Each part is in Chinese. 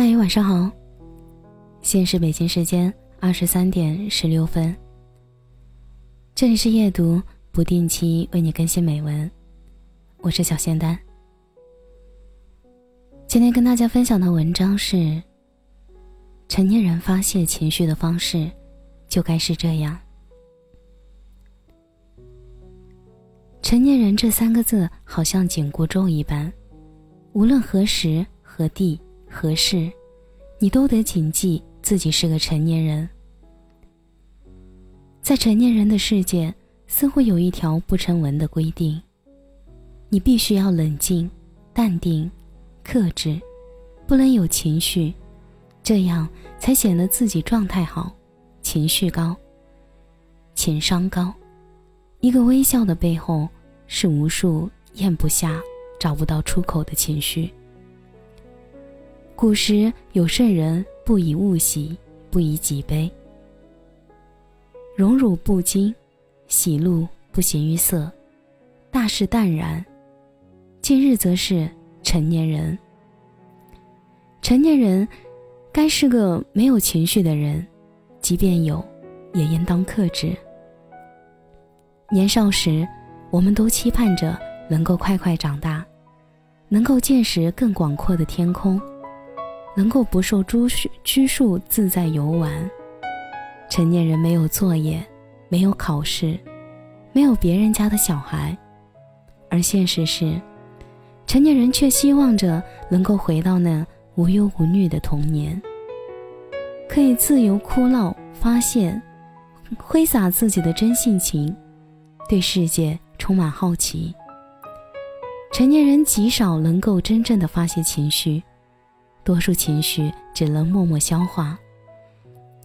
嗨，晚上好。现是北京时间二十三点十六分。这里是夜读，不定期为你更新美文。我是小仙丹。今天跟大家分享的文章是：成年人发泄情绪的方式，就该是这样。成年人这三个字好像紧箍咒一般，无论何时何地。何事，你都得谨记自己是个成年人。在成年人的世界，似乎有一条不成文的规定：你必须要冷静、淡定、克制，不能有情绪，这样才显得自己状态好、情绪高、情商高。一个微笑的背后，是无数咽不下、找不到出口的情绪。古时有圣人不以物喜，不以己悲。荣辱不惊，喜怒不形于色，大事淡然。近日则是成年人。成年人该是个没有情绪的人，即便有，也应当克制。年少时，我们都期盼着能够快快长大，能够见识更广阔的天空。能够不受拘束拘束自在游玩。成年人没有作业，没有考试，没有别人家的小孩，而现实是，成年人却希望着能够回到那无忧无虑的童年，可以自由哭闹发泄，挥洒自己的真性情，对世界充满好奇。成年人极少能够真正的发泄情绪。多数情绪只能默默消化，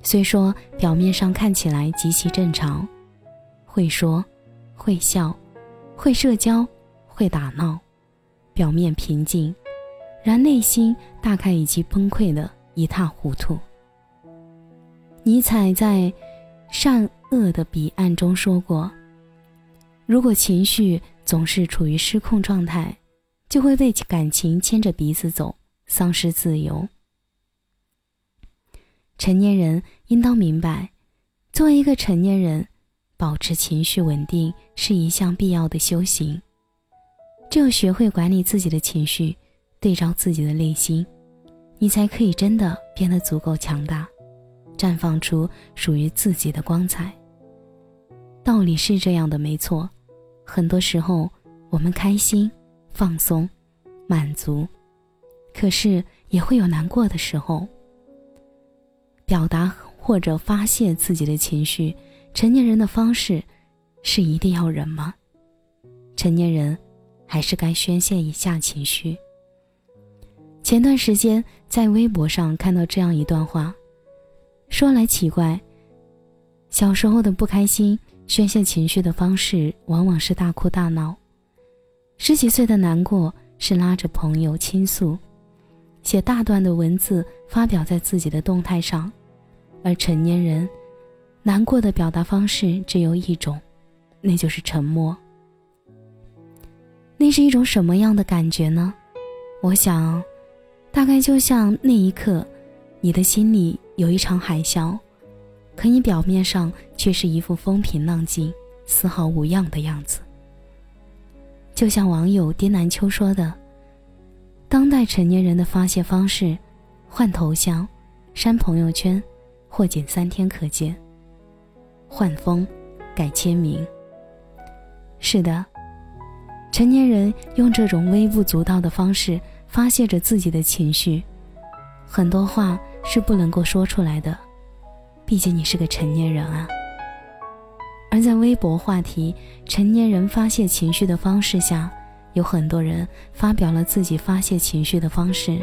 虽说表面上看起来极其正常，会说，会笑，会社交，会打闹，表面平静，然内心大概已经崩溃的一塌糊涂。尼采在《善恶的彼岸》中说过：“如果情绪总是处于失控状态，就会被感情牵着鼻子走。”丧失自由。成年人应当明白，作为一个成年人，保持情绪稳定是一项必要的修行。只有学会管理自己的情绪，对照自己的内心，你才可以真的变得足够强大，绽放出属于自己的光彩。道理是这样的，没错。很多时候，我们开心、放松、满足。可是也会有难过的时候。表达或者发泄自己的情绪，成年人的方式是一定要忍吗？成年人还是该宣泄一下情绪。前段时间在微博上看到这样一段话，说来奇怪，小时候的不开心宣泄情绪的方式往往是大哭大闹，十几岁的难过是拉着朋友倾诉。写大段的文字发表在自己的动态上，而成年人难过的表达方式只有一种，那就是沉默。那是一种什么样的感觉呢？我想，大概就像那一刻，你的心里有一场海啸，可你表面上却是一副风平浪静、丝毫无恙的样子。就像网友丁南秋说的。成年人的发泄方式，换头像，删朋友圈，或仅三天可见。换风，改签名。是的，成年人用这种微不足道的方式发泄着自己的情绪，很多话是不能够说出来的，毕竟你是个成年人啊。而在微博话题“成年人发泄情绪的方式”下。有很多人发表了自己发泄情绪的方式，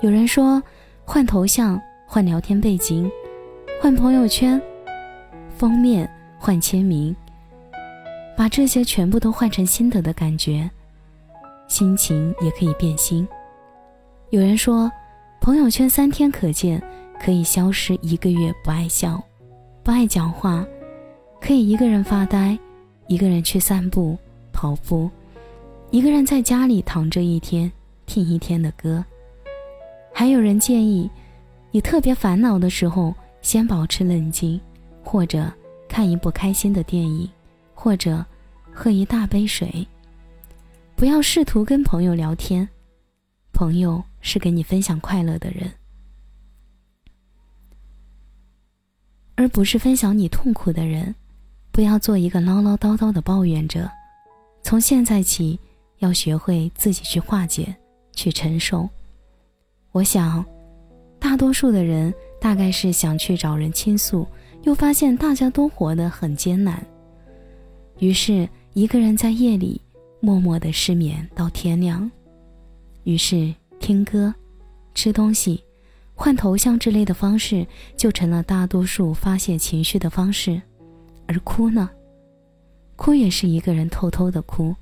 有人说换头像、换聊天背景、换朋友圈封面、换签名，把这些全部都换成心得的感觉，心情也可以变心。有人说朋友圈三天可见，可以消失一个月不爱笑、不爱讲话，可以一个人发呆，一个人去散步、跑步。一个人在家里躺着一天，听一天的歌，还有人建议，你特别烦恼的时候，先保持冷静，或者看一部开心的电影，或者喝一大杯水。不要试图跟朋友聊天，朋友是跟你分享快乐的人，而不是分享你痛苦的人。不要做一个唠唠叨叨的抱怨者。从现在起，要学会自己去化解，去承受。我想，大多数的人大概是想去找人倾诉，又发现大家都活得很艰难，于是一个人在夜里默默的失眠到天亮。于是听歌、吃东西、换头像之类的方式，就成了大多数发泄情绪的方式。而哭呢？哭也是一个人偷偷的哭。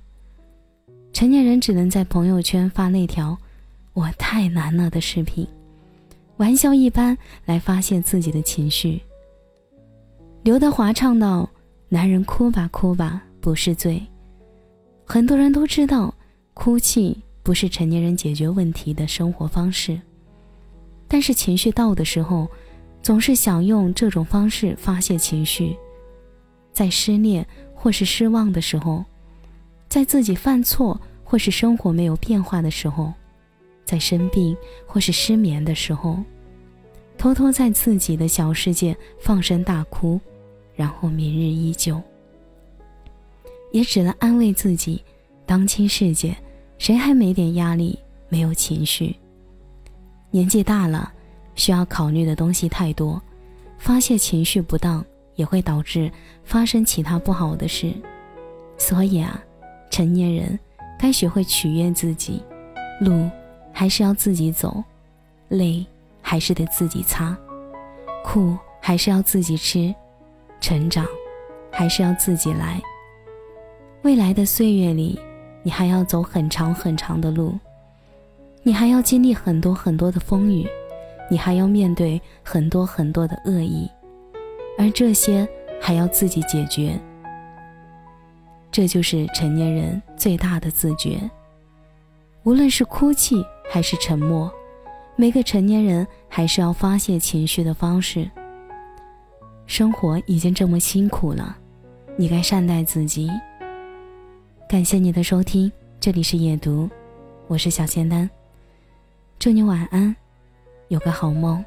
成年人只能在朋友圈发那条。我太难了的视频，玩笑一般来发泄自己的情绪。刘德华唱道：“男人哭吧哭吧不是罪。”很多人都知道，哭泣不是成年人解决问题的生活方式，但是情绪到的时候，总是想用这种方式发泄情绪。在失恋或是失望的时候，在自己犯错或是生活没有变化的时候。在生病或是失眠的时候，偷偷在自己的小世界放声大哭，然后明日依旧，也只能安慰自己：当今世界，谁还没点压力、没有情绪？年纪大了，需要考虑的东西太多，发泄情绪不当也会导致发生其他不好的事。所以啊，成年人该学会取悦自己，路。还是要自己走，泪还是得自己擦，苦还是要自己吃，成长还是要自己来。未来的岁月里，你还要走很长很长的路，你还要经历很多很多的风雨，你还要面对很多很多的恶意，而这些还要自己解决。这就是成年人最大的自觉。无论是哭泣还是沉默每个成年人还是要发泄情绪的方式。生活已经这么辛苦了你该善待自己。感谢你的收听这里是夜读我是小仙丹祝你晚安有个好梦。